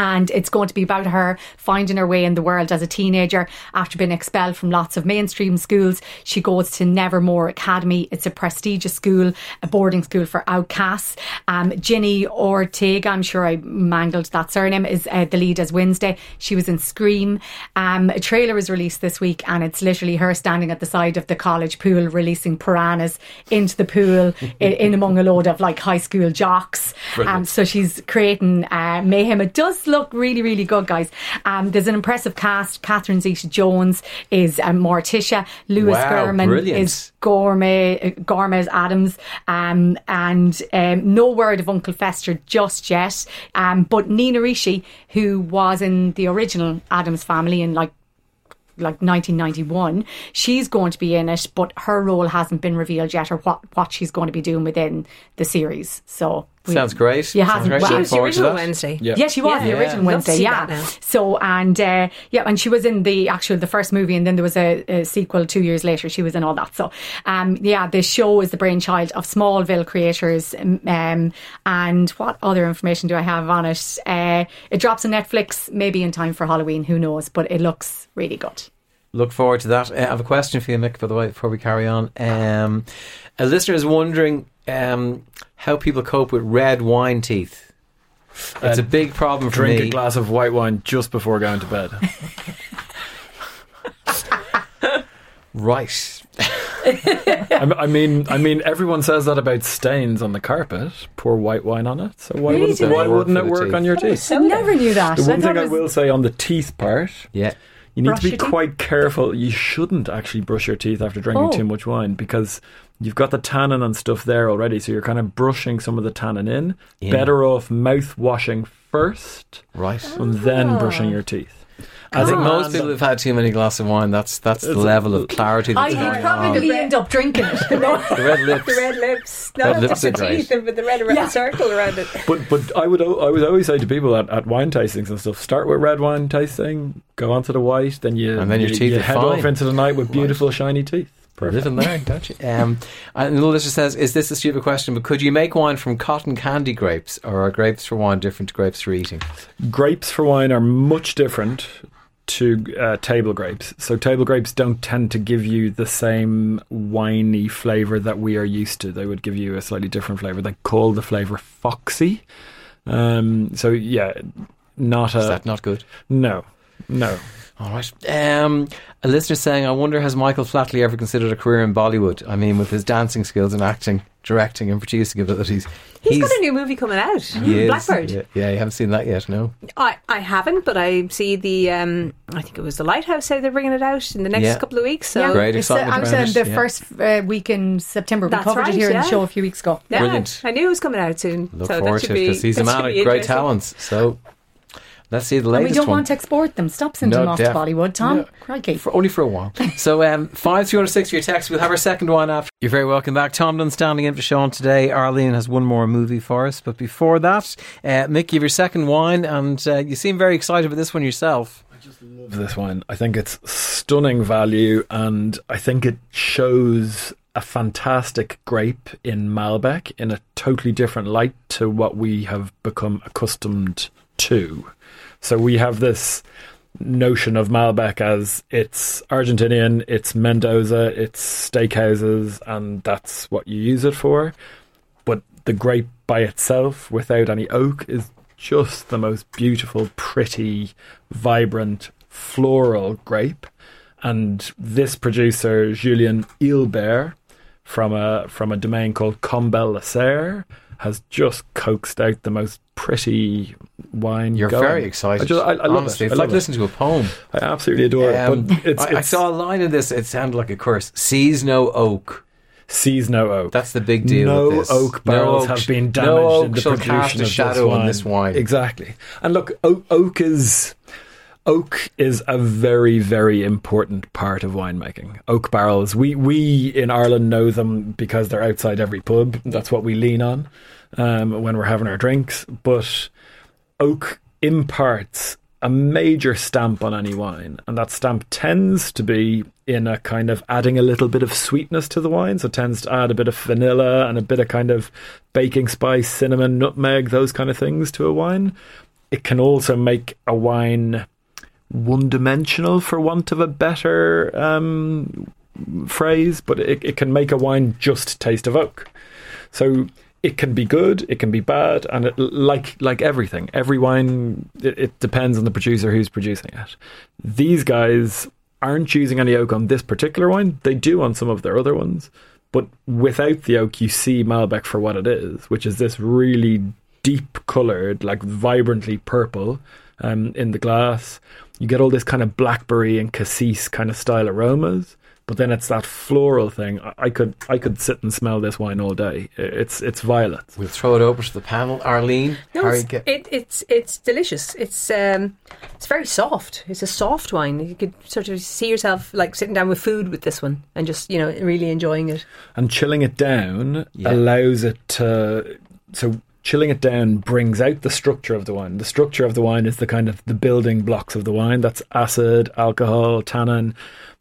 Speaker 4: And it's going to be about her finding her way in the world as a teenager after being expelled from lots of mainstream schools. She goes to Nevermore Academy. It's a prestigious school, a boarding school for outcasts. Um, Ginny Ortega, I'm sure I mangled that surname, is uh, the lead as Wednesday. She was in Scream. Um, a trailer was released this week, and it's literally her standing at the side of the college pool, releasing piranhas into the pool (laughs) in, in among a load of like high school jocks. Um, so she's creating uh, mayhem. It does look really, really good, guys. Um, there's an impressive cast. Catherine Zeta-Jones is um, Morticia. Lewis
Speaker 3: Wow,
Speaker 4: Gurman
Speaker 3: brilliant.
Speaker 4: is Gourmet, uh, Gourmet Addams, um, and um, no word of Uncle Fester just yet. Um, but Nina Ricci, who was in the original Addams family in like like 1991 she's going to be in it but her role hasn't been revealed yet or what what she's going to be doing within the series so
Speaker 3: Sounds great.
Speaker 4: Yeah,
Speaker 3: Sounds great.
Speaker 4: well,
Speaker 6: She was the original. Wednesday.
Speaker 5: Yeah.
Speaker 4: yeah, she was the original
Speaker 6: Love to
Speaker 4: Wednesday. Yeah. So and uh, yeah, and she was in the actual the first movie, and then there was a, a sequel two years later. She was in all that. So um, yeah, the show is the brainchild of Smallville creators. Um, and what other information do I have on it? Uh, it drops on Netflix maybe in time for Halloween. Who knows? But it looks really good.
Speaker 3: Look forward to that. Uh, I have a question for you, Mick, by the way, before we carry on. Um, a listener is wondering um, how people cope with red wine teeth. It's
Speaker 5: Uh,
Speaker 3: a big problem for
Speaker 5: Drink
Speaker 3: me.
Speaker 5: a glass of white wine just before going to bed. (laughs)
Speaker 3: Right.
Speaker 5: I I mean, I mean, everyone says that about stains on the carpet. Pour white wine on it. So why
Speaker 4: Really,
Speaker 5: wouldn't, why
Speaker 3: they?
Speaker 5: wouldn't it
Speaker 3: Work for
Speaker 5: work
Speaker 3: teeth.
Speaker 5: on your teeth?
Speaker 4: I never knew that.
Speaker 5: The one
Speaker 4: thought
Speaker 5: thing
Speaker 4: it
Speaker 5: I will say on the teeth part,
Speaker 3: Yeah.
Speaker 5: You need
Speaker 4: Brush
Speaker 5: to be
Speaker 4: your teeth?
Speaker 5: quite careful. You shouldn't actually brush your teeth after drinking
Speaker 4: Oh.
Speaker 5: too much wine because you've got the tannin and stuff there already. So you're kind of brushing some of the tannin in.
Speaker 3: In.
Speaker 5: Better off mouth washing first
Speaker 3: Right.
Speaker 5: and then brushing ah. your teeth.
Speaker 3: I think most
Speaker 5: man
Speaker 3: people
Speaker 5: that-
Speaker 3: have had too many glasses of wine. That's that's the
Speaker 5: It's a-
Speaker 3: level of clarity
Speaker 4: I would
Speaker 3: going on.
Speaker 4: probably end up drinking it.
Speaker 3: The red lips.
Speaker 6: The red lips,
Speaker 3: Red lips
Speaker 6: just the
Speaker 3: are great.
Speaker 6: teeth, but the red, red
Speaker 4: Yeah.
Speaker 6: circle around it.
Speaker 5: But but I would I would always say to people at, at wine tastings and stuff, start with red wine tasting, go on to the white, then you
Speaker 3: And then your
Speaker 5: you,
Speaker 3: teeth
Speaker 5: you
Speaker 3: are
Speaker 5: head
Speaker 3: fine.
Speaker 5: off into the night with beautiful shiny teeth.
Speaker 3: Living there, don't you? Um, and the listener says, "Is this a stupid question? But could you make wine from cotton candy grapes, or are grapes for wine different to grapes for eating?"
Speaker 5: Grapes for wine are much different to uh, table grapes. So table grapes don't tend to give you the same winey flavor that we are used to. They would give you a slightly different flavor. They call the flavor foxy. Um, so yeah, not
Speaker 3: Is
Speaker 5: a
Speaker 3: that not good?
Speaker 5: no, no.
Speaker 3: All right. Um, a listener saying, "I wonder has Michael Flatley ever considered a career in Bollywood? I mean, with his dancing skills and acting, directing, and producing abilities,
Speaker 6: He's got a new movie coming out,
Speaker 3: he is-
Speaker 6: Blackbird.
Speaker 3: Yeah, yeah, you haven't seen that yet, no?
Speaker 6: I, I haven't, but I see the um, I think it was the Lighthouse say they're bringing it out in the next
Speaker 3: Yeah.
Speaker 6: couple of weeks. So
Speaker 4: Yeah.
Speaker 3: Great
Speaker 4: It's, uh,
Speaker 3: excitement
Speaker 4: I was
Speaker 3: around
Speaker 4: in
Speaker 3: it,
Speaker 4: the
Speaker 3: yeah.
Speaker 4: first uh, week in September. We
Speaker 6: That's
Speaker 4: covered
Speaker 6: right,
Speaker 4: it here in
Speaker 6: yeah.
Speaker 4: the show a few weeks ago.
Speaker 6: yeah,
Speaker 3: Brilliant.
Speaker 6: I knew it was coming out soon.
Speaker 3: Look
Speaker 6: so that
Speaker 3: forward
Speaker 6: should
Speaker 3: to it
Speaker 6: be-
Speaker 3: because he's a man of great talents. So, Let's see the
Speaker 4: And
Speaker 3: latest
Speaker 4: we don't
Speaker 3: one.
Speaker 4: want to export them. Stop sending them off
Speaker 3: def-
Speaker 4: to Bollywood, Tom.
Speaker 3: No.
Speaker 4: Crikey.
Speaker 3: For, only for a while. (laughs) So, um, 5 your text. We'll have our second one after. You're very welcome back. Tom Dunne standing in for Sean today. Arlene has one more movie for us. But before that, uh, Mick, you have your second wine, and uh, you seem very excited about this one yourself.
Speaker 5: I just love this wine. I think it's stunning value, and I think it shows a fantastic grape in Malbec in a totally different light to what we have become accustomed to. So we have this notion of Malbec as it's Argentinian, it's Mendoza, it's steakhouses, and that's what you use it for. But the grape by itself, without any oak, is just the most beautiful, pretty, vibrant, floral grape. And this producer, Julien Ilbert, from a from a domain called Combel La Serre, has just coaxed out the most pretty wine.
Speaker 3: You're
Speaker 5: going.
Speaker 3: very excited.
Speaker 5: I, just, I, I love
Speaker 3: Honestly,
Speaker 5: it.
Speaker 3: it's
Speaker 5: I
Speaker 3: like
Speaker 5: love it.
Speaker 3: listening to a poem.
Speaker 5: I absolutely adore
Speaker 3: Um,
Speaker 5: it. But it's,
Speaker 3: I, I saw a line in this. It sounded like a curse. Sees no oak.
Speaker 5: sees no oak.
Speaker 3: That's the big deal.
Speaker 5: No
Speaker 3: with this.
Speaker 5: oak
Speaker 3: No
Speaker 5: barrels
Speaker 3: oak
Speaker 5: have been damaged
Speaker 3: no oak
Speaker 5: in the
Speaker 3: shall
Speaker 5: production
Speaker 3: cast a
Speaker 5: of
Speaker 3: shadow
Speaker 5: this
Speaker 3: on this wine.
Speaker 5: Exactly. And look, oak, oak is oak is a very very important part of winemaking. Oak barrels. We we in Ireland know them because they're outside every pub. That's what we lean on um, when we're having our drinks. But oak imparts a major stamp on any wine, and that stamp tends to be in a kind of adding a little bit of sweetness to the wine. So it tends to add a bit of vanilla and a bit of kind of baking spice, cinnamon, nutmeg, those kind of things to a wine. It can also make a wine one dimensional, for want of a better um, phrase, but it, it can make a wine just taste of oak. So it can be good, it can be bad, and it, like like everything, every wine it, it depends on the producer who's producing it. These guys aren't using any oak on this particular wine; they do on some of their other ones. But without the oak, you see Malbec for what it is, which is this really deep coloured, like vibrantly purple um, in the glass. You get all this kind of blackberry and cassis kind of style aromas, but then it's that floral thing. I- I could I could sit and smell this wine all day. It's it's violet.
Speaker 3: We'll throw it over to the panel. Arlene,
Speaker 6: No,
Speaker 3: how are you
Speaker 6: it's,
Speaker 3: get-
Speaker 6: it, it's it's delicious. It's um, it's very soft. It's a soft wine. You could sort of see yourself like sitting down with food with this one and just you know really enjoying it.
Speaker 5: and chilling it down
Speaker 3: Yeah.
Speaker 5: allows it to so chilling it down brings out the structure of the wine the structure of the wine is the kind of the building blocks of the wine that's acid alcohol tannin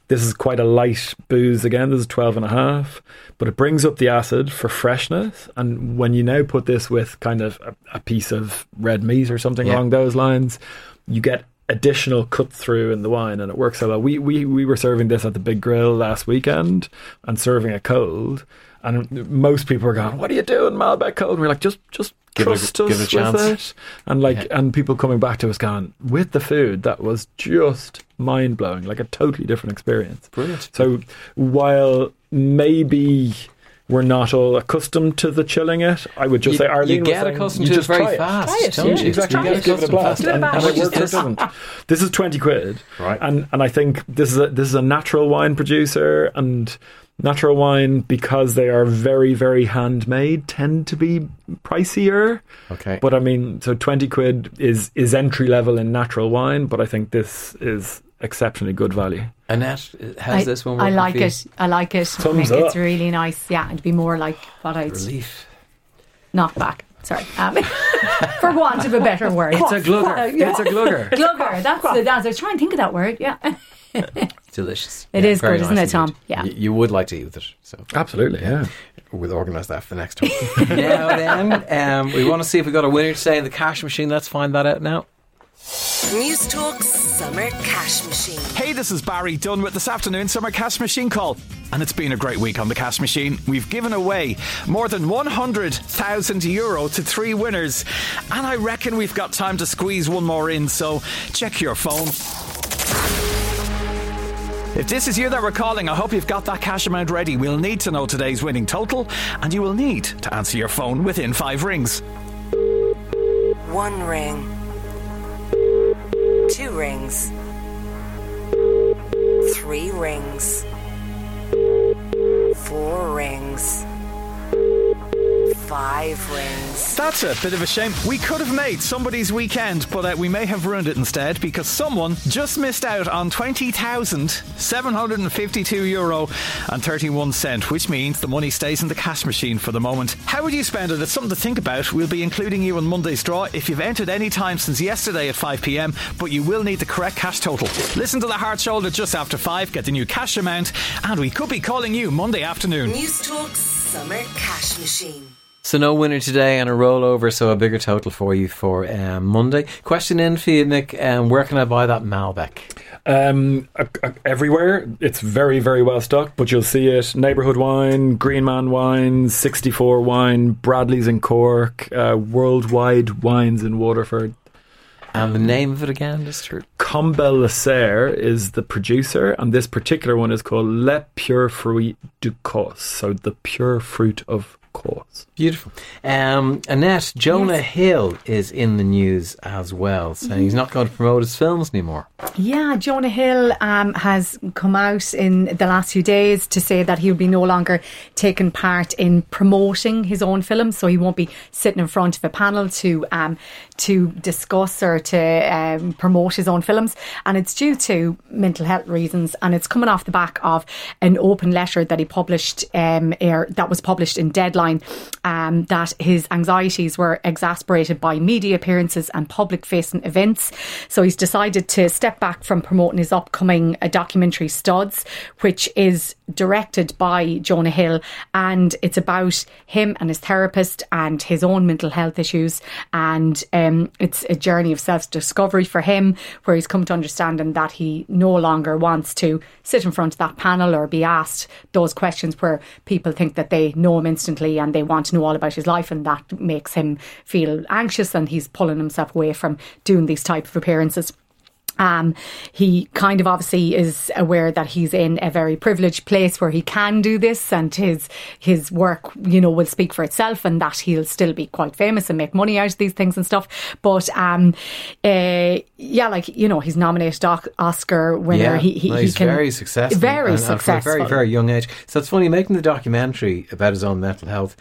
Speaker 5: this is quite a light booze again this is 12 and a half but it brings up the acid for freshness and when you now put this with kind of a, a piece of red meat or something
Speaker 3: Yeah.
Speaker 5: along those lines you get additional cut through in the wine and it works so well. We, we we were serving this at the big grill last weekend and serving it cold. And most people were going, "What are you doing, Malbec cold?" And we're like, "Just just
Speaker 3: Give it a-
Speaker 5: trust
Speaker 3: give it a chance."
Speaker 5: it." And like, and people coming back to us going, "With the food, that was just mind blowing, like a totally different experience."
Speaker 3: Brilliant.
Speaker 5: So while maybe we're not all accustomed to the chilling it, I would just
Speaker 3: You-
Speaker 5: say Arlene
Speaker 3: you get
Speaker 5: saying,
Speaker 3: accustomed
Speaker 5: you
Speaker 3: to it
Speaker 5: just
Speaker 3: very
Speaker 5: try
Speaker 3: fast,
Speaker 6: Try it,
Speaker 3: don't
Speaker 6: yeah.
Speaker 3: you?
Speaker 5: Exactly,
Speaker 3: You
Speaker 5: you
Speaker 3: get
Speaker 5: have to give it a blast,
Speaker 3: fast.
Speaker 6: Give it a
Speaker 5: and, and it works or doesn't. This is twenty quid,
Speaker 3: Right.
Speaker 5: And and I think this is a, this is a natural wine producer, and natural wine because they are very very handmade tend to be pricier.
Speaker 3: Okay.
Speaker 5: But I mean, so twenty quid is is entry level in natural wine, but I think this is exceptionally good value.
Speaker 3: Annette, how's
Speaker 4: I,
Speaker 3: this one?
Speaker 4: I like it. I like it.
Speaker 5: Thumbs
Speaker 4: Mick. It's
Speaker 5: up.
Speaker 4: really nice. Yeah, it'd be more like what I'd
Speaker 3: Relief.
Speaker 4: knock back. Sorry, um, (laughs) for want of a better word.
Speaker 3: It's a glugger.
Speaker 4: Yeah.
Speaker 3: It's a glugger. (laughs)
Speaker 4: Glugger. That's the. That's, I was trying to think of that word. Yeah, (laughs)
Speaker 3: Delicious.
Speaker 4: It
Speaker 3: It
Speaker 4: is
Speaker 3: is very
Speaker 4: good, isn't it, Tom?
Speaker 3: indeed.
Speaker 4: Yeah.
Speaker 3: Y- you would like to eat with it, so
Speaker 5: Absolutely, yeah.
Speaker 3: we'll organise that for the next time. now then, um, we want to see if we got a winner today in the cash machine. Let's find that out now.
Speaker 2: Newstalk Summer Cash Machine.
Speaker 8: Hey, this is Barry Dunn with this afternoon Summer Cash Machine call. And it's been a great week on the Cash Machine. We've given away more than 100,000 euro to three winners. And I reckon we've got time to squeeze one more in, so check your phone. If this is you that we're calling, I hope you've got that cash amount ready. We'll need to know today's winning total, and you will need to answer your phone within five rings.
Speaker 2: One ring. Two rings. Three rings. Four rings. five wins.
Speaker 8: That's a bit of a shame. We could have made somebody's weekend, but uh, we may have ruined it instead because someone just missed out on 20,752 euro and 31 cent, which means the money stays in the cash machine for the moment. How would you spend it? It's something to think about. We'll be including you on Monday's draw if you've entered any time since yesterday at 5 pm, but you will need the correct cash total. Listen to the hard shoulder just after 5, get the new cash amount, and we could be calling you Monday afternoon.
Speaker 2: Newstalk Summer Cash Machine.
Speaker 3: So no winner today and a rollover, so a bigger total for you for um, Monday. Question in for you, Nick. Um, where can I buy that Malbec?
Speaker 5: Um, uh, uh, everywhere, it's very, very well stocked, but you'll see it Neighbourhood Wine, Green Man Wines, 64 Wine, Bradley's in Cork, uh, Worldwide Wines in Waterford.
Speaker 3: And the name of it again, for
Speaker 5: Combel La Serre is the producer, and this particular one is called Le Pure Fruit du Causse, so the pure fruit of cause.
Speaker 3: Beautiful. Um, Annette, Jonah Hill is in the news as well, saying he's not going to promote his films anymore.
Speaker 4: Yeah, Jonah Hill um, has come out in the last few days to say that he will be no longer taking part in promoting his own films, so he won't be sitting in front of a panel to um, to discuss or to um, promote his own films, and it's due to mental health reasons, and it's coming off the back of an open letter that he published, um, er, that was published in Deadline, um, that his anxieties were exasperated by media appearances and public facing events, so he's decided to step back from promoting his upcoming uh, documentary Studs, which is directed by Jonah Hill, and it's about him and his therapist and his own mental health issues, and um, it's a journey of self discovery for him, where he's come to understanding that he no longer wants to sit in front of that panel or be asked those questions where people think that they know him instantly and they want to know all about his life, and that makes him feel anxious, and he's pulling himself away from doing these type of appearances. Um, he kind of obviously is aware that he's in a very privileged place where he can do this, and his his work, you know, will speak for itself, and that he'll still be quite famous and make money out of these things and stuff. But um, uh, yeah, like you know, he's nominated Oscar winner.
Speaker 3: Yeah,
Speaker 4: he, he,
Speaker 3: no,
Speaker 4: he
Speaker 3: he's
Speaker 4: can
Speaker 3: very successful.
Speaker 4: very
Speaker 3: and, and
Speaker 4: successful.
Speaker 3: very, very young age. So it's funny, making the documentary about his own mental health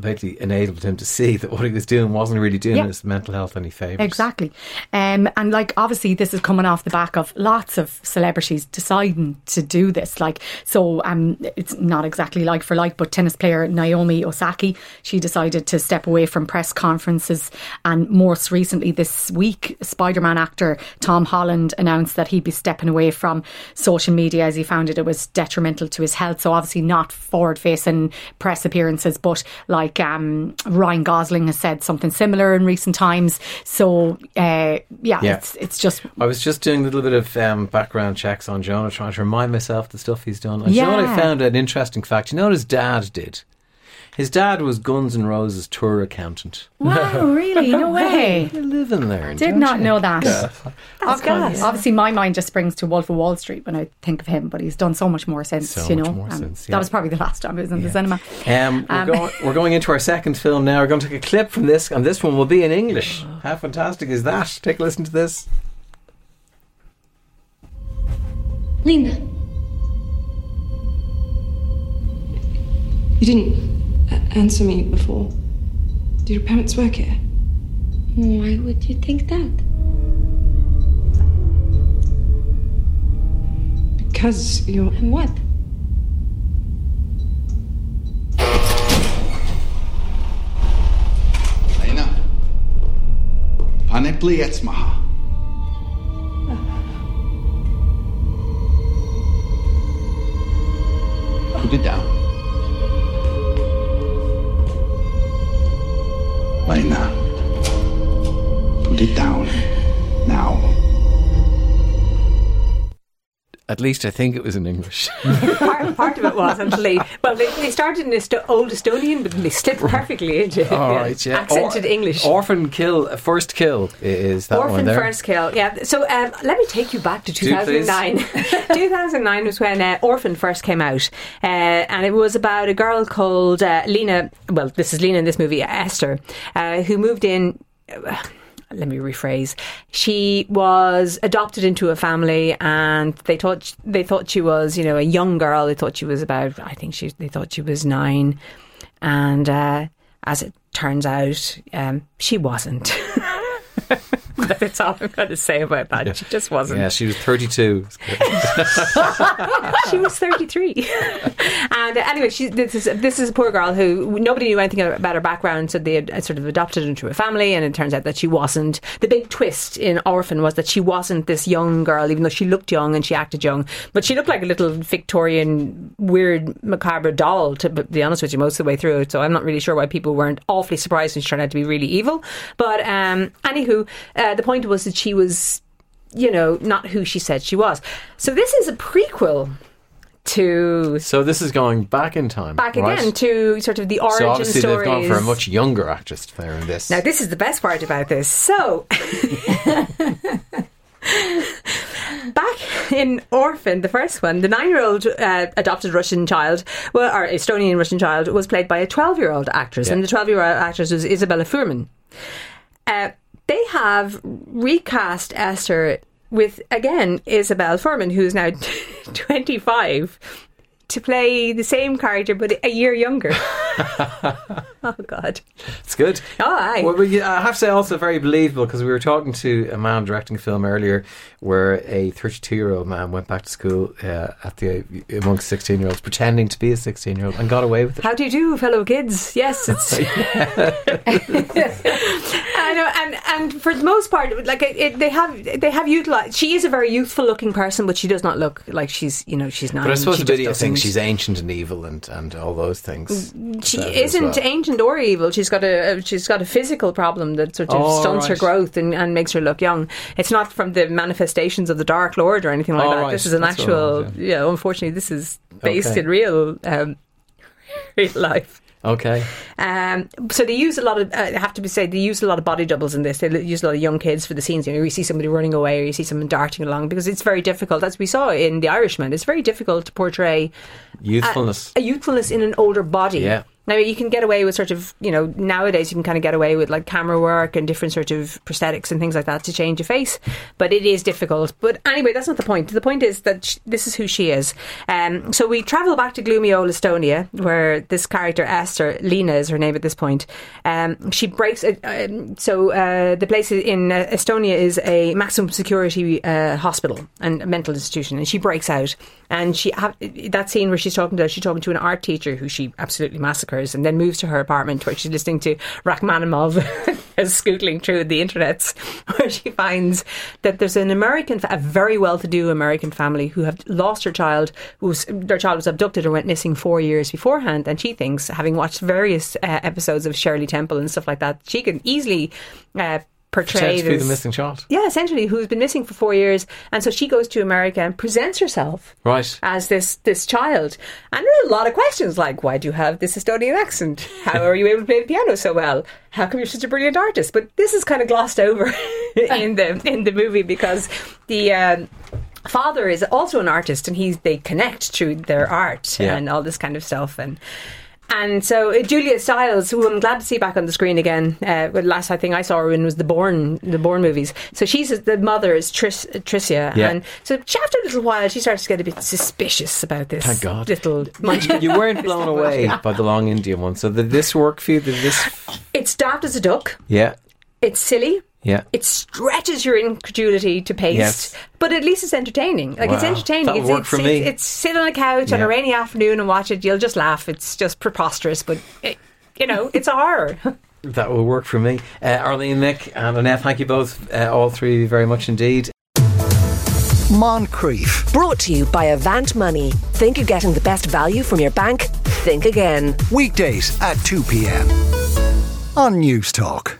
Speaker 3: basically enabled him to see that what he was doing wasn't really doing
Speaker 4: Yeah.
Speaker 3: his mental health any favours.
Speaker 4: Exactly. Um, and like obviously this is coming off the back of lots of celebrities deciding to do this. Like so um it's not exactly like for like, but tennis player Naomi Osaka, she decided to step away from press conferences and most recently this week, Spider Man actor Tom Holland announced that he'd be stepping away from social media as he found it it was detrimental to his health. So obviously not forward facing press appearances, but like um, Ryan Gosling has said something similar in recent times. So uh, yeah,
Speaker 3: Yeah.
Speaker 4: it's it's just
Speaker 3: I was just doing a little bit of um, background checks on Jonah, trying to remind myself the stuff he's done. And Jonah
Speaker 4: I
Speaker 3: found an interesting fact. You know what his dad did? His dad was Guns N' Roses tour accountant.
Speaker 4: wow, (laughs) really no way.
Speaker 3: You're living there.
Speaker 4: Did
Speaker 3: don't
Speaker 4: not
Speaker 3: you?
Speaker 4: know that.
Speaker 6: That's gas.
Speaker 4: Obviously, my mind just springs to Wolf of Wall Street when I think of him, but he's done so much more since.
Speaker 3: So
Speaker 4: you
Speaker 3: much
Speaker 4: know,
Speaker 3: more
Speaker 4: Um,
Speaker 3: since, yeah.
Speaker 4: that was probably the last time I was in the cinema.
Speaker 3: Um, we're,
Speaker 4: Um,
Speaker 3: going, we're going into our second film now. We're going to take a clip from this, and this one will be in English. How fantastic is that? Take a listen to this.
Speaker 9: Linda. You didn't a- answer me before. Do your parents work here?
Speaker 1: Why would you think that?
Speaker 9: Because you're.
Speaker 1: And what?
Speaker 10: Lena. Pane pliec maha. Ah. Put it down. Lena. Put it down.
Speaker 3: At least I think it was in English. (laughs)
Speaker 6: part, part of it was actually. Well, they, they started in Esto- Old Estonian, but they slipped perfectly into
Speaker 3: All right, yeah.
Speaker 6: accented
Speaker 3: Or-
Speaker 6: English.
Speaker 3: Orphan Kill, uh, First Kill is that one
Speaker 6: Orphan
Speaker 3: there.
Speaker 6: First Kill, yeah. So um, let me take you back to
Speaker 3: Do,
Speaker 6: 2009. (laughs) 2009 was when uh, Orphan first came out, uh, and it was about a girl called uh, Lena. Well, this is Lena in this movie, Esther, uh, who moved in. Let me rephrase. She was adopted into a family, and they thought they thought she was, you know, a young girl. They thought she was about, I think she, they thought she was nine, and uh, as it turns out, um, she wasn't. (laughs) (laughs) That's all I'm going to say about that. She just wasn't.
Speaker 3: Yeah, she was 32. (laughs)
Speaker 6: she was 33. (laughs) and uh, anyway, she, this is this is a poor girl who nobody knew anything about her background, so they had sort of adopted into a family, and it turns out that she wasn't. The big twist in Orphan was that she wasn't this young girl, even though she looked young and she acted young, but she looked like a little Victorian, weird, macabre doll. To be honest with you, most of the way through it. So I'm not really sure why people weren't awfully surprised when she turned out to be really evil. But um, anywho, uh, the point was that she was you know, not who she said she was. So this is a prequel to
Speaker 3: So this is going back in time.
Speaker 6: back
Speaker 3: right?
Speaker 6: again to sort of the origin
Speaker 3: So obviously
Speaker 6: stories.
Speaker 3: they've gone for a much younger actress there in this.
Speaker 6: Now, this is the best part about this. So, (laughs) back in Orphan, the first one, the nine-year-old uh, adopted Russian child, well, or Estonian Russian child, was played by a twelve-year-old actress, and the twelve-year-old actress was Isabella Fuhrman. Uh, they have recast Esther with again Isabelle Fuhrman, who's now (laughs) twenty-five, to play the same character but a year younger. (laughs) oh God!
Speaker 3: It's good.
Speaker 6: Oh, aye.
Speaker 3: Well, I have to say, also very believable because we were talking to a man directing a film earlier where a 32 year old man went back to school uh, at the amongst 16 year olds, pretending to be a 16 year old, and got away with it.
Speaker 6: How do you do, fellow kids? Yes, it's. (laughs) (laughs) I know, and and for the most part, like it, it, they have they have utilized. She is a very youthful looking person, but she does not look like she's you know she's nine.
Speaker 3: But I suppose
Speaker 6: she
Speaker 3: the video thinks she's ancient and evil and, and all those things.
Speaker 6: She
Speaker 3: her as
Speaker 6: isn't
Speaker 3: well.
Speaker 6: ancient or evil. She's got a she's got a physical problem that sort of
Speaker 3: Oh,
Speaker 6: stunts her growth and, and makes her look young. It's not from the manifestations of the Dark Lord or anything like
Speaker 3: Oh,
Speaker 6: that.
Speaker 3: right.
Speaker 6: This is an
Speaker 3: That's
Speaker 6: actual. yeah. unfortunately, this is based
Speaker 3: Okay.
Speaker 6: in real um, (laughs) real life.
Speaker 3: Okay.
Speaker 6: Um, so they use a lot of. Uh, I have to be said they use a lot of body doubles in this. They use a lot of young kids for the scenes. You know, you see somebody running away, or you see someone darting along because it's very difficult. As we saw in The Irishman, it's very difficult to portray
Speaker 3: Youthfulness.
Speaker 6: a youthfulness in an older body.
Speaker 3: Yeah.
Speaker 6: Now you can get away with sort of, you know, nowadays you can kind of get away with like camera work and different sort of prosthetics and things like that to change your face, but it is difficult. But anyway, that's not the point. The point is that this is who she is. Um, so we travel back to gloomy old Estonia, where this character Esther, Lena is her name at this point. Um, she breaks. Uh, um, so uh, the place in uh, Estonia is a maximum security uh, hospital and mental institution, and she breaks out. And she ha- that scene where she's talking to she's talking to an art teacher who she absolutely massacres, and then moves to her apartment where she's listening to Rachmaninoff (laughs) as scootling through the internets, (laughs) where she finds that there's an American, a very well-to-do American family who have lost her child, whose their child was abducted or went missing four years beforehand, and she thinks, having watched various uh, episodes of Shirley Temple and stuff like that, she can easily. Uh, Portray
Speaker 3: Pretend to be the missing child.
Speaker 6: yeah, essentially, who's been missing for four years, and so she goes to America and presents herself
Speaker 3: Right.
Speaker 6: as this this child. And there are a lot of questions like, why do you have this Estonian accent? How are you able to play the piano so well? How come you're such a brilliant artist? But this is kind of glossed over (laughs) in the in the movie because the. Um, Father is also an artist, and he's they connect through their art
Speaker 3: Yeah.
Speaker 6: and all this kind of stuff. And and so uh, Julia Stiles, who I'm glad to see back on the screen again. Uh, the last I think I saw her in was the Bourne, the Bourne movies. So she's the mother is Tris, Tricia,
Speaker 3: Yeah.
Speaker 6: and so she- after a little while she starts to get a bit suspicious about this.
Speaker 3: Thank God.
Speaker 6: little munchkin. (laughs)
Speaker 3: You (laughs) weren't blown away by the long Indian one. So did this work for you? Did this?
Speaker 6: It's daft as a duck.
Speaker 3: Yeah.
Speaker 6: It's silly.
Speaker 3: Yeah.
Speaker 6: It stretches your incredulity to paste,
Speaker 3: Yes.
Speaker 6: but at least it's entertaining. Like it's entertaining.
Speaker 3: That
Speaker 6: it's,
Speaker 3: work
Speaker 6: it's,
Speaker 3: for
Speaker 6: it's,
Speaker 3: me.
Speaker 6: It's, sit on a couch on a rainy afternoon and watch it. You'll just laugh. It's just preposterous, but it, you know, it's a horror. (laughs)
Speaker 3: That will work for me. Uh, Arlene, Nick, and Annette, thank you both, uh, all three very much indeed.
Speaker 2: Moncrieff. Brought to you by Avant Money. Think you're getting the best value from your bank? Think again.
Speaker 11: Weekdays at 2 p.m. on Newstalk.